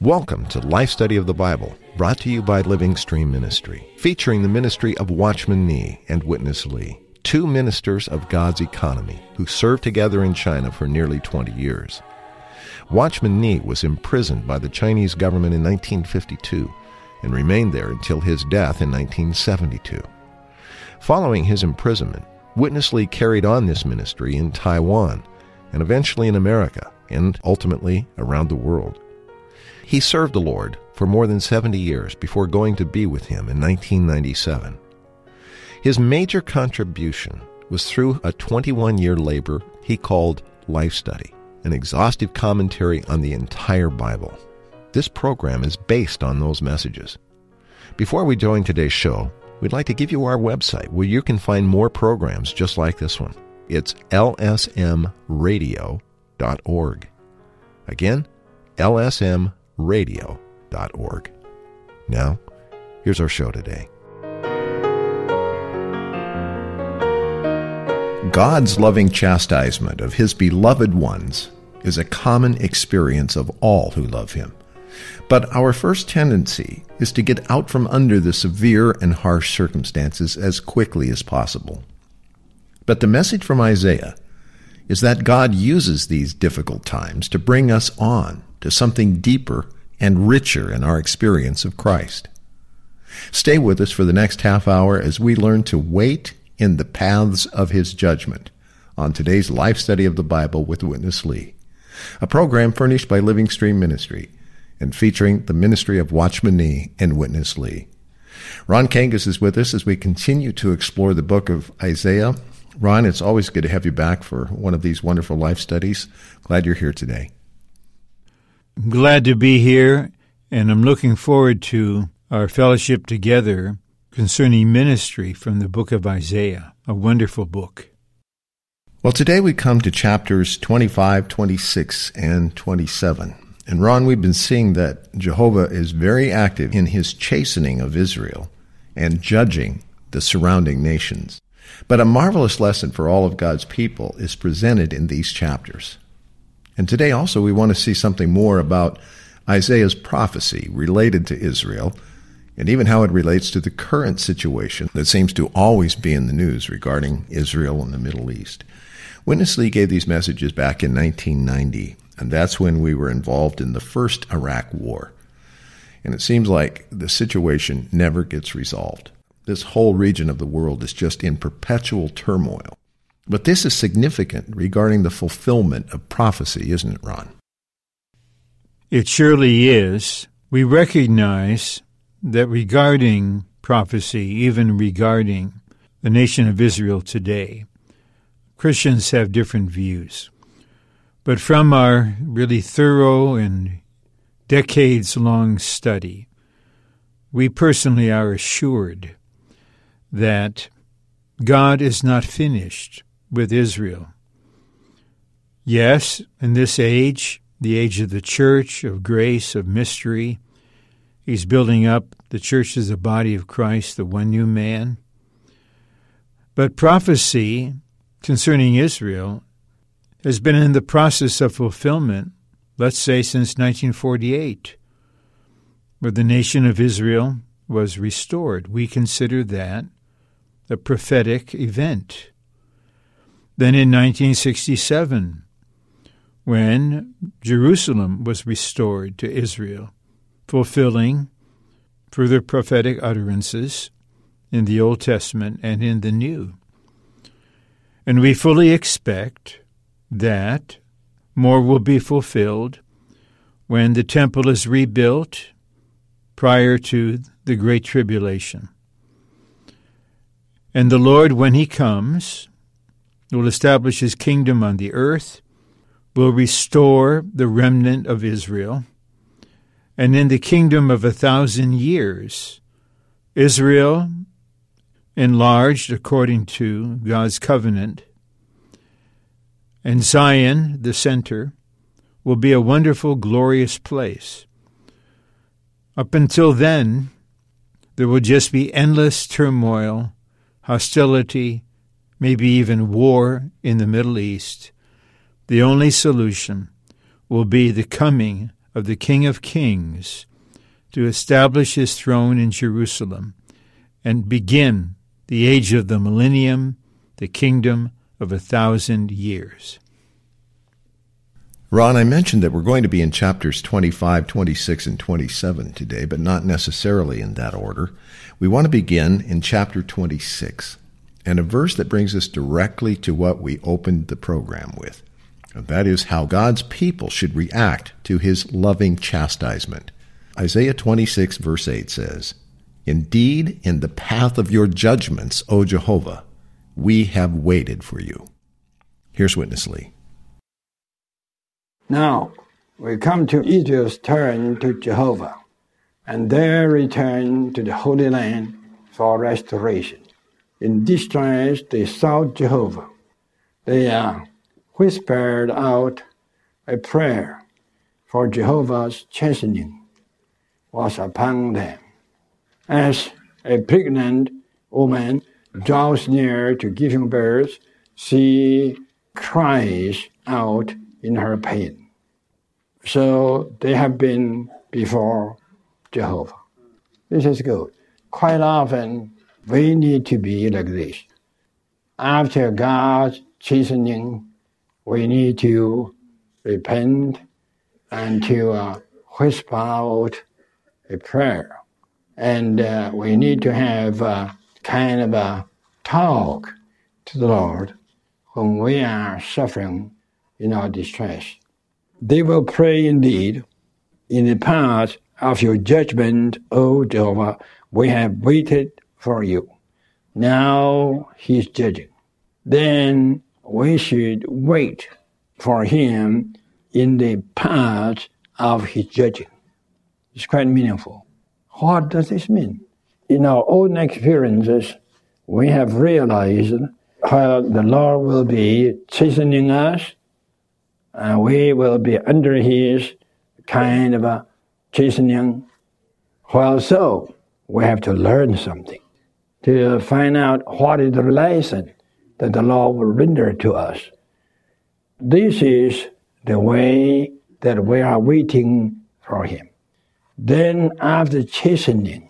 Welcome to Life Study of the Bible, brought to you by Living Stream Ministry, featuring the ministry of Watchman Nee and Witness Lee, two ministers of God's economy who served together in China for nearly 20 years. Watchman Nee was imprisoned by the Chinese government in 1952 and remained there until his death in 1972. Following his imprisonment, Witness Lee carried on this ministry in Taiwan and eventually in America and ultimately around the world. He served the Lord for more than 70 years before going to be with him in 1997. His major contribution was through a 21 year labor he called Life Study an exhaustive commentary on the entire Bible. This program is based on those messages. Before we join today's show, we'd like to give you our website where you can find more programs just like this one. It's lsmradio.org. Again, lsmradio.org. Now, here's our show today. God's loving chastisement of his beloved ones is a common experience of all who love him. But our first tendency is to get out from under the severe and harsh circumstances as quickly as possible. But the message from Isaiah is that God uses these difficult times to bring us on to something deeper and richer in our experience of Christ. Stay with us for the next half hour as we learn to wait in the paths of His judgment on today's life study of the Bible with Witness Lee a program furnished by Living Stream Ministry and featuring the ministry of Watchman Nee and Witness Lee. Ron Kangas is with us as we continue to explore the book of Isaiah. Ron, it's always good to have you back for one of these wonderful life studies. Glad you're here today. I'm Glad to be here, and I'm looking forward to our fellowship together concerning ministry from the book of Isaiah, a wonderful book. Well, today we come to chapters 25, 26, and 27. And Ron, we've been seeing that Jehovah is very active in his chastening of Israel and judging the surrounding nations. But a marvelous lesson for all of God's people is presented in these chapters. And today also we want to see something more about Isaiah's prophecy related to Israel and even how it relates to the current situation that seems to always be in the news regarding Israel and the Middle East. Witness Lee gave these messages back in 1990, and that's when we were involved in the first Iraq War. And it seems like the situation never gets resolved. This whole region of the world is just in perpetual turmoil. But this is significant regarding the fulfillment of prophecy, isn't it, Ron? It surely is. We recognize that regarding prophecy, even regarding the nation of Israel today, Christians have different views. But from our really thorough and decades long study, we personally are assured that God is not finished with Israel. Yes, in this age, the age of the church, of grace, of mystery, He's building up the church as a body of Christ, the one new man. But prophecy concerning Israel has been in the process of fulfillment, let's say, since 1948, where the nation of Israel was restored. We consider that a prophetic event. Then in 1967, when Jerusalem was restored to Israel, fulfilling further prophetic utterances in the Old Testament and in the New. And we fully expect that more will be fulfilled when the temple is rebuilt prior to the Great Tribulation. And the Lord, when He comes, will establish His kingdom on the earth, will restore the remnant of Israel, and in the kingdom of a thousand years, Israel enlarged according to God's covenant. And Zion, the center, will be a wonderful, glorious place. Up until then, there will just be endless turmoil, hostility, maybe even war in the Middle East. The only solution will be the coming of the King of Kings to establish his throne in Jerusalem and begin the age of the millennium, the kingdom of a thousand years. Ron, I mentioned that we're going to be in chapters 25, 26, and 27 today, but not necessarily in that order. We want to begin in chapter 26, and a verse that brings us directly to what we opened the program with. And that is how God's people should react to his loving chastisement. Isaiah 26, verse 8 says, Indeed, in the path of your judgments, O Jehovah, we have waited for you. Here's Witness Lee. Now, we come to Israel's turn to Jehovah, and their return to the Holy Land for restoration. In distress, they sought Jehovah. They uh, whispered out a prayer for Jehovah's chastening was upon them. As a pregnant woman draws near to giving birth, she cries out in her pain. So they have been before Jehovah. This is good. Quite often, we need to be like this. After God's chastening, we need to repent and to uh, whisper out a prayer. And uh, we need to have a kind of a talk to the Lord when we are suffering in our distress. They will pray indeed, in the path of your judgment, O Jehovah, we have waited for you. Now he is judging. Then we should wait for him in the path of his judging. It's quite meaningful. What does this mean? In our own experiences, we have realized how the Lord will be chastening us, and we will be under His kind of a chastening. While so, we have to learn something to find out what is the lesson that the Lord will render to us. This is the way that we are waiting for Him. Then, after chastening,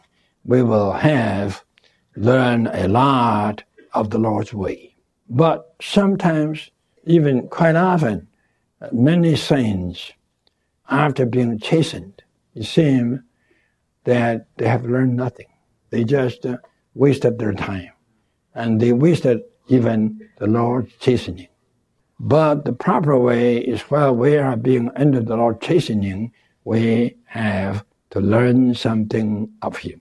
we will have learned a lot of the Lord's way. But sometimes, even quite often, many saints, after being chastened, it seems that they have learned nothing. They just uh, wasted their time. And they wasted even the Lord's chastening. But the proper way is while we are being under the Lord's chastening, we have to learn something of Him.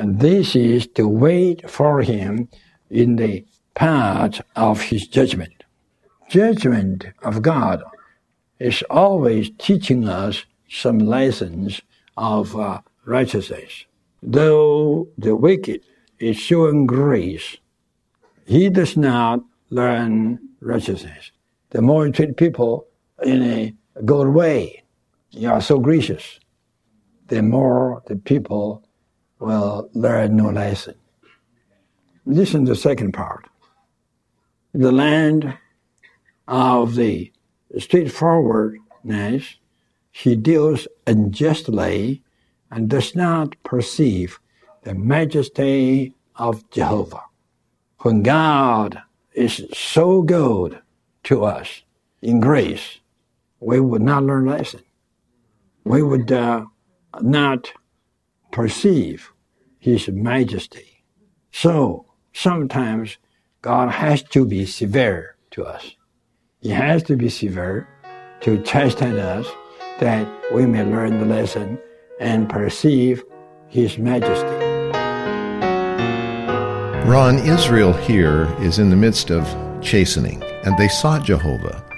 And this is to wait for Him in the path of His judgment. Judgment of God is always teaching us some lessons of uh, righteousness. Though the wicked is showing grace, he does not learn righteousness. The more you treat people in a good way, you are so gracious, the more the people will learn no lesson. Listen to the second part. The land of the straightforwardness, he deals unjustly and does not perceive the majesty of Jehovah. When God is so good to us in grace, we would not learn lesson. We would uh, not perceive His majesty. So sometimes God has to be severe to us. He has to be severe to chasten us that we may learn the lesson and perceive His majesty. Ron, Israel here is in the midst of chastening, and they sought Jehovah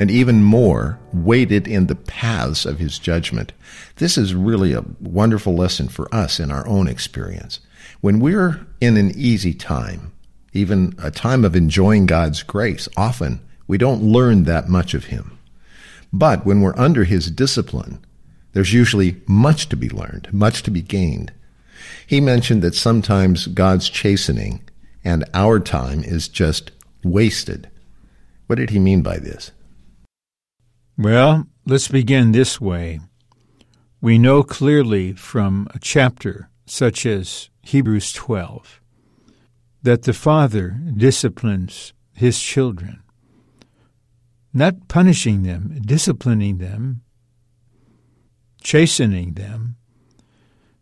and even more, waited in the paths of his judgment. This is really a wonderful lesson for us in our own experience. When we're in an easy time, even a time of enjoying God's grace, often we don't learn that much of him. But when we're under his discipline, There's usually much to be learned, much to be gained. He mentioned that sometimes God's chastening and our time is just wasted. What did he mean by this? Well, let's begin this way. We know clearly from a chapter such as Hebrews 12 that the Father disciplines his children, not punishing them, disciplining them, chastening them,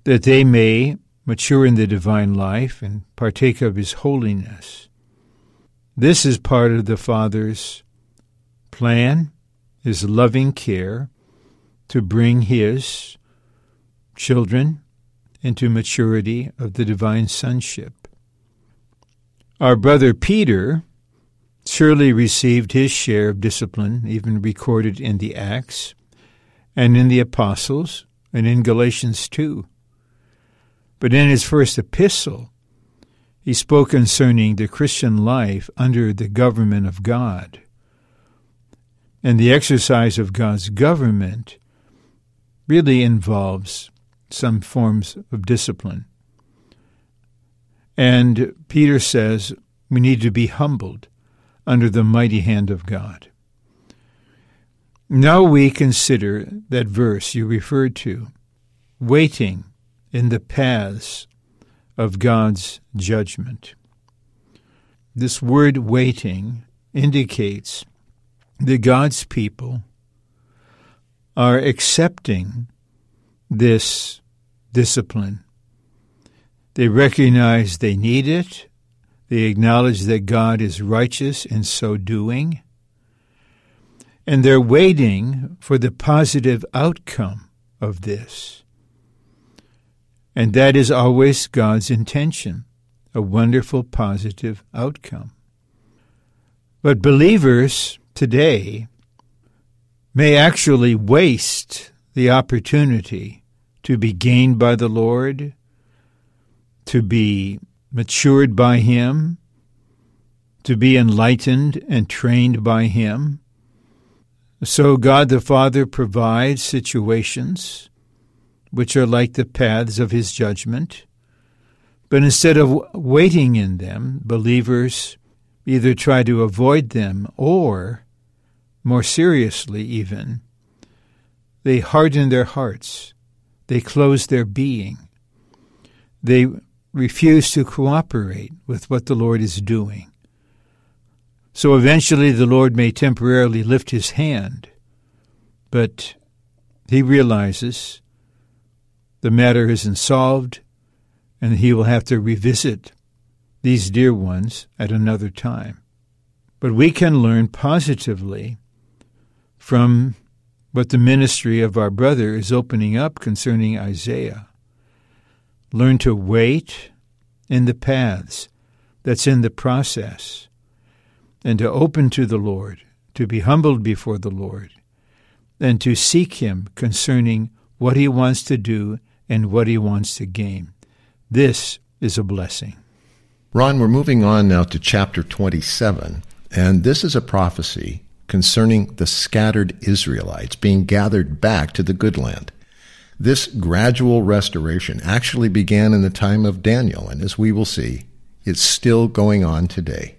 that they may mature in the divine life and partake of his holiness. This is part of the Father's plan, his loving care to bring his children into maturity of the divine sonship. Our brother Peter surely received his share of discipline, even recorded in the Acts and in the Apostles and in Galatians 2. But in his first epistle, he spoke concerning the Christian life under the government of God. And the exercise of God's government really involves some forms of discipline. And Peter says we need to be humbled under the mighty hand of God. Now we consider that verse you referred to, waiting in the paths of God's judgment. This word waiting indicates that God's people are accepting this discipline. They recognize they need it. They acknowledge that God is righteous in so doing. And they're waiting for the positive outcome of this. And that is always God's intention a wonderful positive outcome. But believers today may actually waste the opportunity to be gained by the Lord, to be matured by Him, to be enlightened and trained by Him. So God the Father provides situations which are like the paths of His judgment. But instead of waiting in them, believers either try to avoid them or more seriously, even, they harden their hearts, they close their being, they refuse to cooperate with what the Lord is doing. So eventually the Lord may temporarily lift his hand, but he realizes the matter isn't solved, and he will have to revisit these dear ones at another time. But we can learn positively from what the ministry of our brother is opening up concerning Isaiah. Learn to wait in the paths that's in the process and to open to the Lord, to be humbled before the Lord, and to seek Him concerning what He wants to do and what He wants to gain. This is a blessing. Ron, we're moving on now to chapter 27, and this is a prophecy concerning the scattered Israelites being gathered back to the good land. This gradual restoration actually began in the time of Daniel, and as we will see, it's still going on today.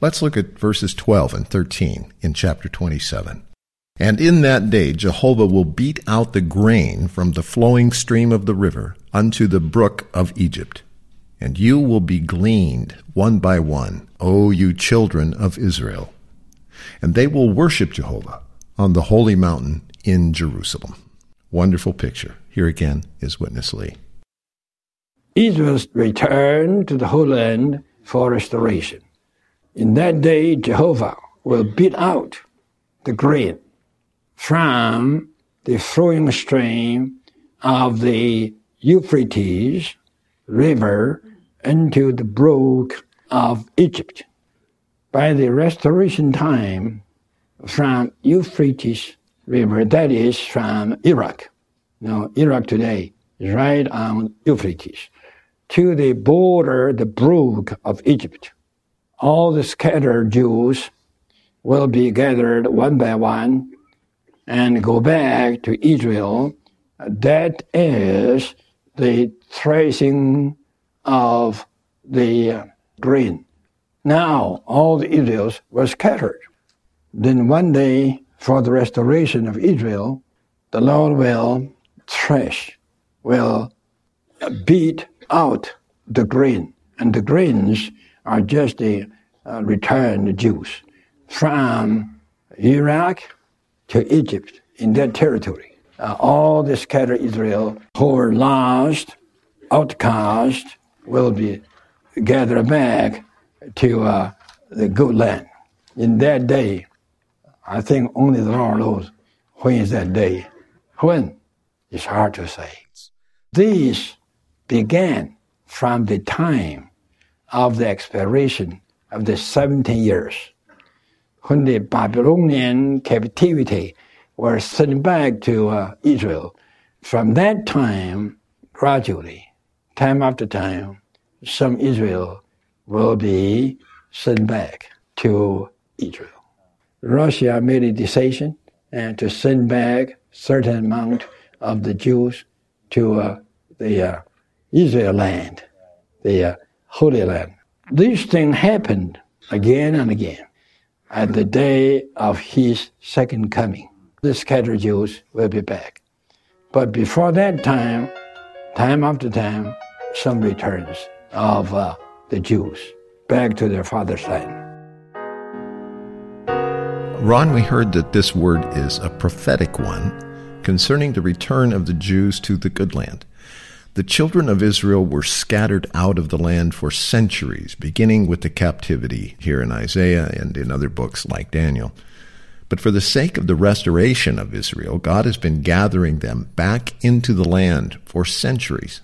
Let's look at verses 12 and 13 in chapter 27. And in that day Jehovah will beat out the grain from the flowing stream of the river unto the brook of Egypt. And you will be gleaned one by one, O you children of Israel and they will worship Jehovah on the holy mountain in Jerusalem. Wonderful picture. Here again is Witness Lee. Israel returned to the Holy Land for restoration. In that day, Jehovah will beat out the grain from the flowing stream of the Euphrates River into the brook of Egypt by the restoration time from Euphrates River, that is from Iraq. Now, Iraq today is right on Euphrates, to the border, the brook of Egypt. All the scattered Jews will be gathered one by one and go back to Israel That is the threshing of the grain. Now all the Israels were scattered. Then one day, for the restoration of Israel, the Lord will thresh, will beat out the grain, and the grains are just the uh, returned Jews from Iraq to Egypt in that territory. Uh, all the scattered Israel who were lost, outcast, will be gathered back to uh, the good land. In that day, I think only the Lord knows when is that day. When? It's hard to say. These began from the time of the expiration of the 17 years when the Babylonian captivity was sent back to uh, Israel. From that time, gradually, time after time, some Israel will be sent back to Israel. Russia made a decision and to send back certain amount of the Jews to uh, the uh, Israel land, the uh, Holy Land. This thing happened again and again at the day of his second coming. The scattered Jews will be back. But before that time, time after time, some returns of uh, the Jews back to their father's land. Ron, we heard that this word is a prophetic one concerning the return of the Jews to the good land. The children of Israel were scattered out of the land for centuries, beginning with the captivity here in Isaiah and in other books like Daniel. But for the sake of the restoration of Israel, God has been gathering them back into the land for centuries.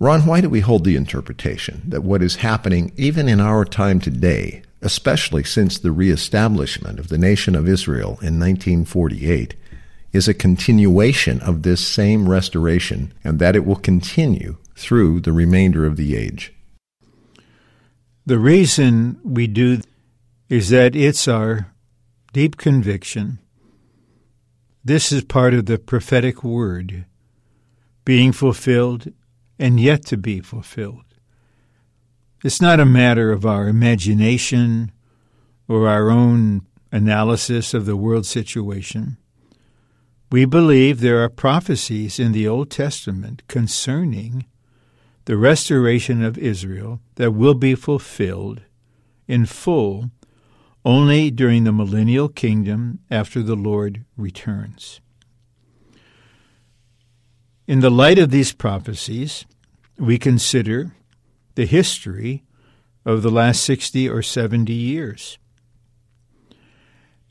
Ron, why do we hold the interpretation that what is happening even in our time today, especially since the reestablishment of the nation of Israel in 1948, is a continuation of this same restoration and that it will continue through the remainder of the age. The reason we do is that it's our deep conviction. This is part of the prophetic word being fulfilled and yet to be fulfilled. It's not a matter of our imagination or our own analysis of the world situation. We believe there are prophecies in the Old Testament concerning the restoration of Israel that will be fulfilled in full only during the millennial kingdom after the Lord returns. In the light of these prophecies, we consider the history of the last 60 or 70 years.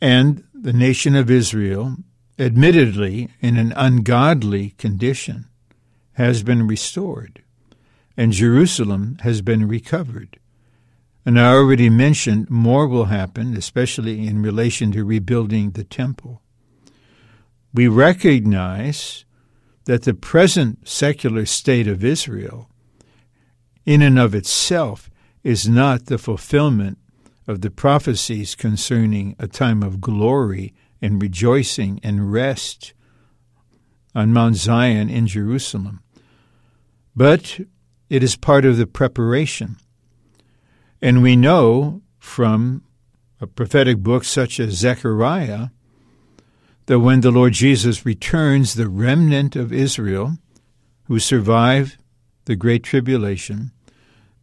And the nation of Israel admittedly in an ungodly condition, has been restored, and Jerusalem has been recovered. And I already mentioned more will happen, especially in relation to rebuilding the temple. We recognize that the present secular state of Israel, in and of itself, is not the fulfillment of the prophecies concerning a time of glory and rejoicing and rest on Mount Zion in Jerusalem. But it is part of the preparation. And we know from a prophetic book such as Zechariah that when the Lord Jesus returns, the remnant of Israel who survive the Great Tribulation,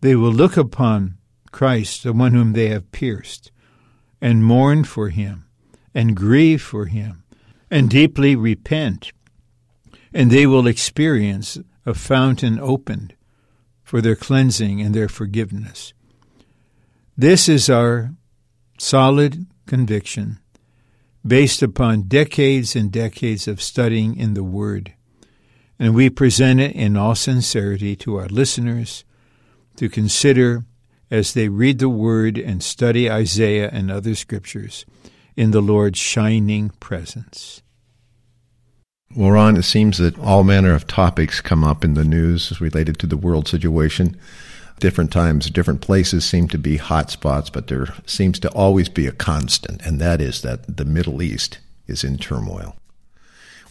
they will look upon Christ, the one whom they have pierced, and mourn for him and grieve for him and deeply repent, and they will experience a fountain opened for their cleansing and their forgiveness. This is our solid conviction based upon decades and decades of studying in the Word. And we present it in all sincerity to our listeners to consider as they read the Word and study Isaiah and other scriptures in the Lord's shining presence. Well, Ron, it seems that all manner of topics come up in the news related to the world situation. Different times, different places seem to be hot spots, but there seems to always be a constant, and that is that the Middle East is in turmoil.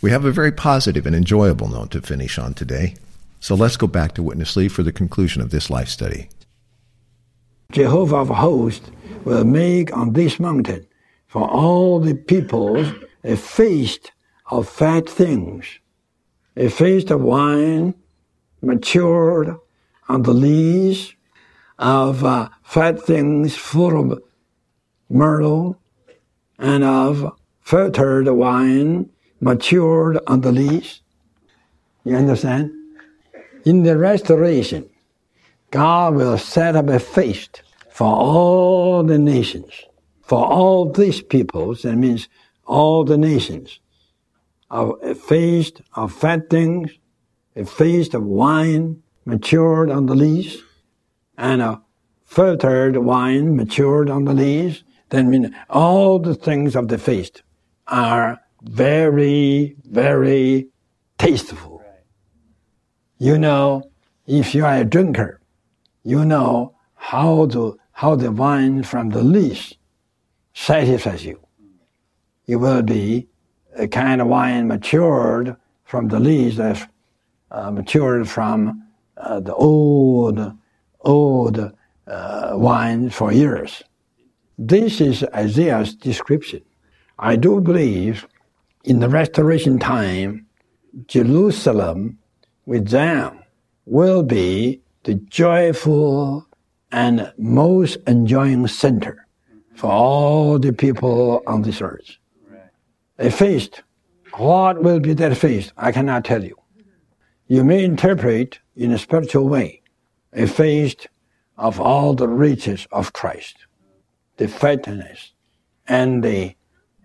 We have a very positive and enjoyable note to finish on today. So let's go back to Witness Lee for the conclusion of this life study. Jehovah of hosts will make on this mountain for all the peoples a feast of fat things, a feast of wine matured on the lees, of uh, fat things full of myrtle, and of filtered wine matured on the lees. You understand? In the restoration, God will set up a feast for all the nations, for all these peoples, that means all the nations, a feast of fat things, a feast of wine matured on the lees, and a filtered wine matured on the lees. Then mean all the things of the feast are very, very tasteful. You know, if you are a drinker, you know how to how the wine from the lees satisfies you. It will be a kind of wine matured from the lees that uh, matured from uh, the old, old uh, wine for years. This is Isaiah's description. I do believe in the restoration time, Jerusalem with them will be the joyful and most enjoying center for all the people on this earth. A feast. What will be that feast? I cannot tell you. You may interpret in a spiritual way a feast of all the riches of Christ, the fatness and the,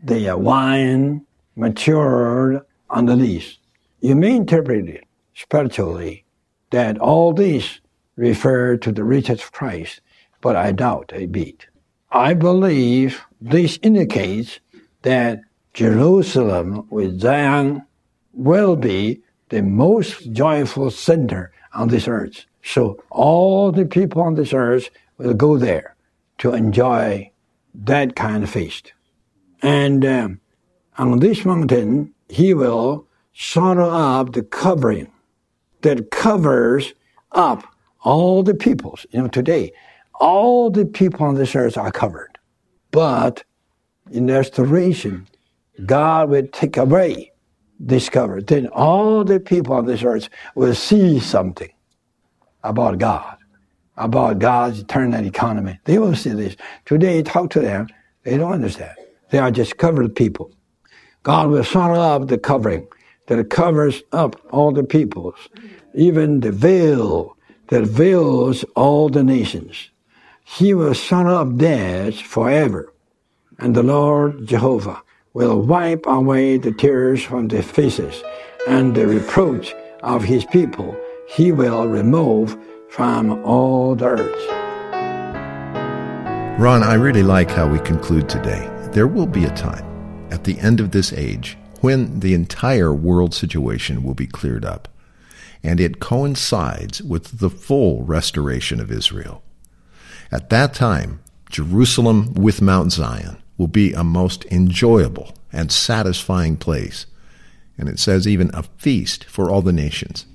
the wine matured on the lees. You may interpret it spiritually that all these refer to the riches of Christ, but I doubt a bit. I believe this indicates that Jerusalem with Zion will be the most joyful center on this earth. So all the people on this earth will go there to enjoy that kind of feast. And um, on this mountain, he will sorrow up the covering that covers up all the peoples. You know, today, all the people on this earth are covered. But in restoration, God will take away this cover. Then all the people on this earth will see something about God, about God's eternal economy. They will see this. Today, talk to them, they don't understand. They are just covered people. God will sorrow up the covering that covers up all the peoples, even the veil that veils all the nations. He will sorrow up theirs forever. And the Lord Jehovah will wipe away the tears from their faces, and the reproach of his people he will remove from all the earth. Ron, I really like how we conclude today. There will be a time at the end of this age when the entire world situation will be cleared up, and it coincides with the full restoration of Israel. At that time, Jerusalem with Mount Zion will be a most enjoyable and satisfying place, and it says even a feast for all the nations.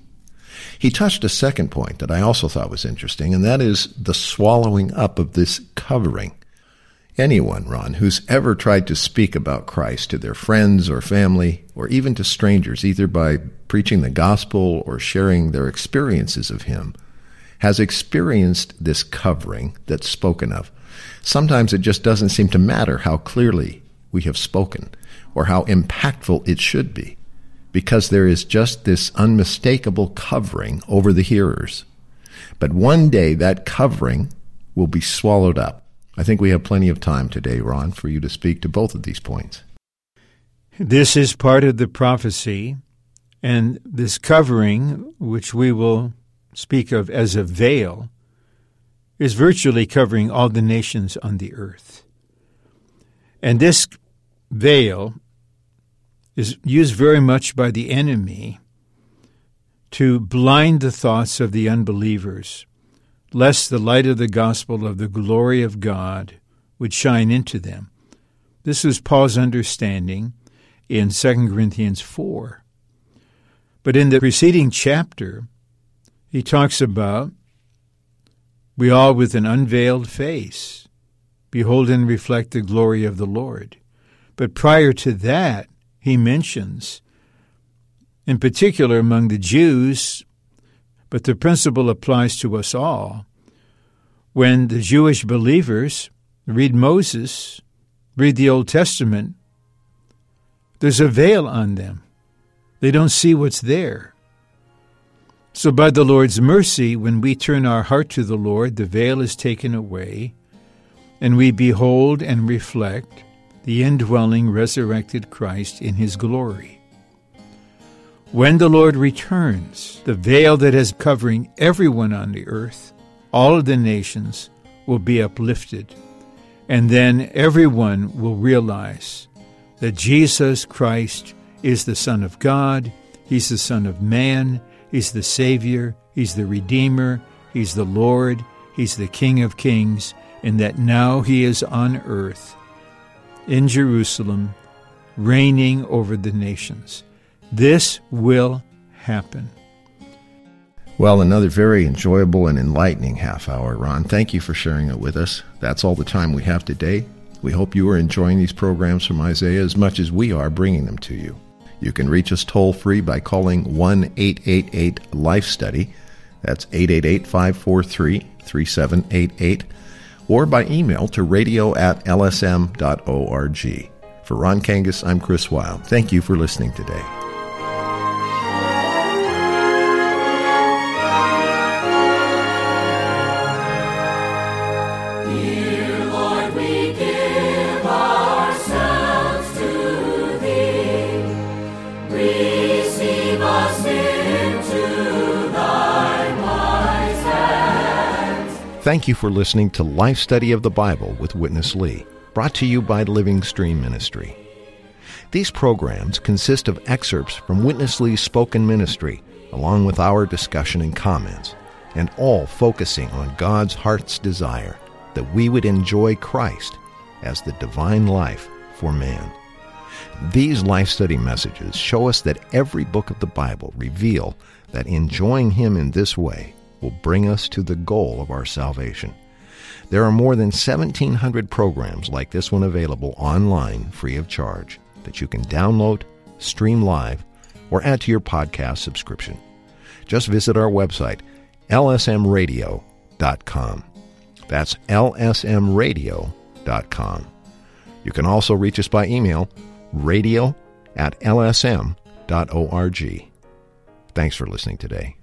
He touched a second point that I also thought was interesting, and that is the swallowing up of this covering. Anyone, Ron, who's ever tried to speak about Christ to their friends or family, or even to strangers, either by preaching the gospel or sharing their experiences of Him, has experienced this covering that's spoken of. Sometimes it just doesn't seem to matter how clearly we have spoken or how impactful it should be because there is just this unmistakable covering over the hearers. But one day that covering will be swallowed up. I think we have plenty of time today, Ron, for you to speak to both of these points. This is part of the prophecy, and this covering, which we will speak of as a veil, is virtually covering all the nations on the earth. And this veil is used very much by the enemy to blind the thoughts of the unbelievers, lest the light of the gospel of the glory of God would shine into them. This was Paul's understanding, in 2 Corinthians 4. But in the preceding chapter, he talks about we all with an unveiled face behold and reflect the glory of the Lord. But prior to that, he mentions, in particular among the Jews, but the principle applies to us all, when the Jewish believers read Moses, read the Old Testament, there's a veil on them. They don't see what's there. So, by the Lord's mercy, when we turn our heart to the Lord, the veil is taken away, and we behold and reflect the indwelling resurrected Christ in his glory. When the Lord returns, the veil that is covering everyone on the earth, all of the nations, will be uplifted, and then everyone will realize that Jesus Christ is the Son of God, He's the Son of Man, He's the Savior, He's the Redeemer, He's the Lord, He's the King of Kings, and that now He is on earth in Jerusalem, reigning over the nations. This will happen. Well, another very enjoyable and enlightening half hour, Ron. Thank you for sharing it with us. That's all the time we have today. We hope you are enjoying these programs from Isaiah as much as we are bringing them to you. You can reach us toll free by calling 1 888 Life Study. That's 888 543 3788. Or by email to radio at lsm.org. For Ron Kangas, I'm Chris Wild. Thank you for listening today. Thank you for listening to Life Study of the Bible with Witness Lee, brought to you by Living Stream Ministry. These programs consist of excerpts from Witness Lee's spoken ministry, along with our discussion and comments, and all focusing on God's heart's desire that we would enjoy Christ as the divine life for man. These life study messages show us that every book of the Bible reveal that enjoying Him in this way will bring us to the goal of our salvation. There are more than 1,700 programs like this one available online free of charge that you can download, stream live, or add to your podcast subscription. Just visit our website, lsmradio.com. That's lsmradio.com. You can also reach us by email, radio at lsm.org. Thanks for listening today.